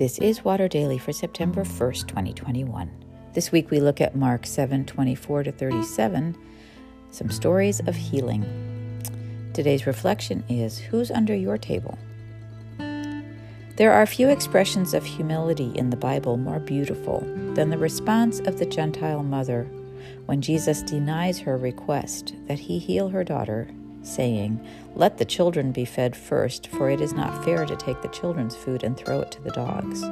This is Water Daily for September 1st, 2021. This week we look at Mark 7 24 to 37, some stories of healing. Today's reflection is Who's under your table? There are few expressions of humility in the Bible more beautiful than the response of the Gentile mother when Jesus denies her request that he heal her daughter saying, Let the children be fed first, for it is not fair to take the children's food and throw it to the dogs.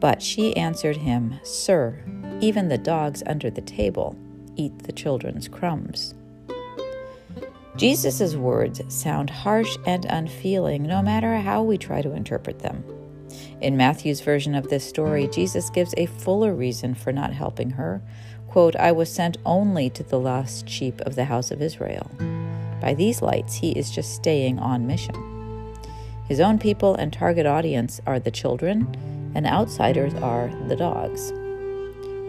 But she answered him, Sir, even the dogs under the table eat the children's crumbs. Jesus' words sound harsh and unfeeling no matter how we try to interpret them. In Matthew's version of this story, Jesus gives a fuller reason for not helping her. Quote, I was sent only to the lost sheep of the house of Israel. By these lights, he is just staying on mission. His own people and target audience are the children, and outsiders are the dogs.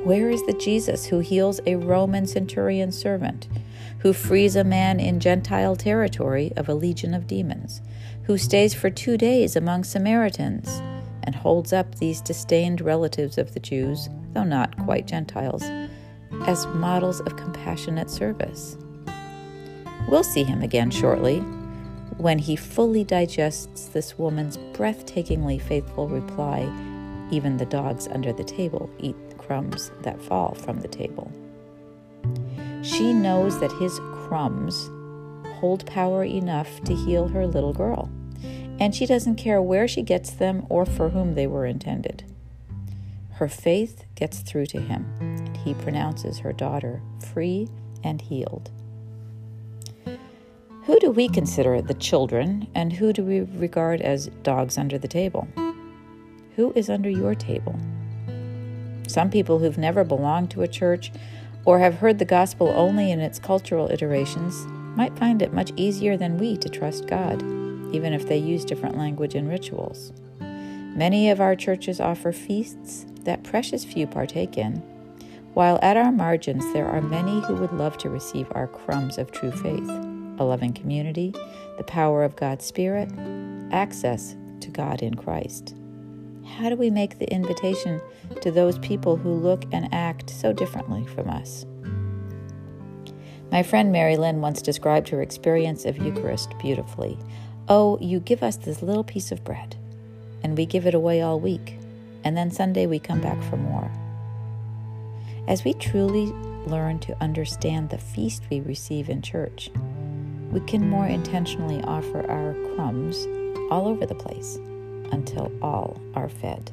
Where is the Jesus who heals a Roman centurion servant, who frees a man in Gentile territory of a legion of demons, who stays for two days among Samaritans, and holds up these disdained relatives of the Jews, though not quite Gentiles, as models of compassionate service? We'll see him again shortly when he fully digests this woman's breathtakingly faithful reply even the dogs under the table eat crumbs that fall from the table. She knows that his crumbs hold power enough to heal her little girl, and she doesn't care where she gets them or for whom they were intended. Her faith gets through to him, and he pronounces her daughter free and healed. Who do we consider the children, and who do we regard as dogs under the table? Who is under your table? Some people who've never belonged to a church or have heard the gospel only in its cultural iterations might find it much easier than we to trust God, even if they use different language and rituals. Many of our churches offer feasts that precious few partake in, while at our margins there are many who would love to receive our crumbs of true faith a loving community, the power of God's Spirit, access to God in Christ. How do we make the invitation to those people who look and act so differently from us? My friend Mary Lynn once described her experience of Eucharist beautifully. Oh, you give us this little piece of bread, and we give it away all week, and then Sunday we come back for more. As we truly learn to understand the feast we receive in church, we can more intentionally offer our crumbs all over the place until all are fed.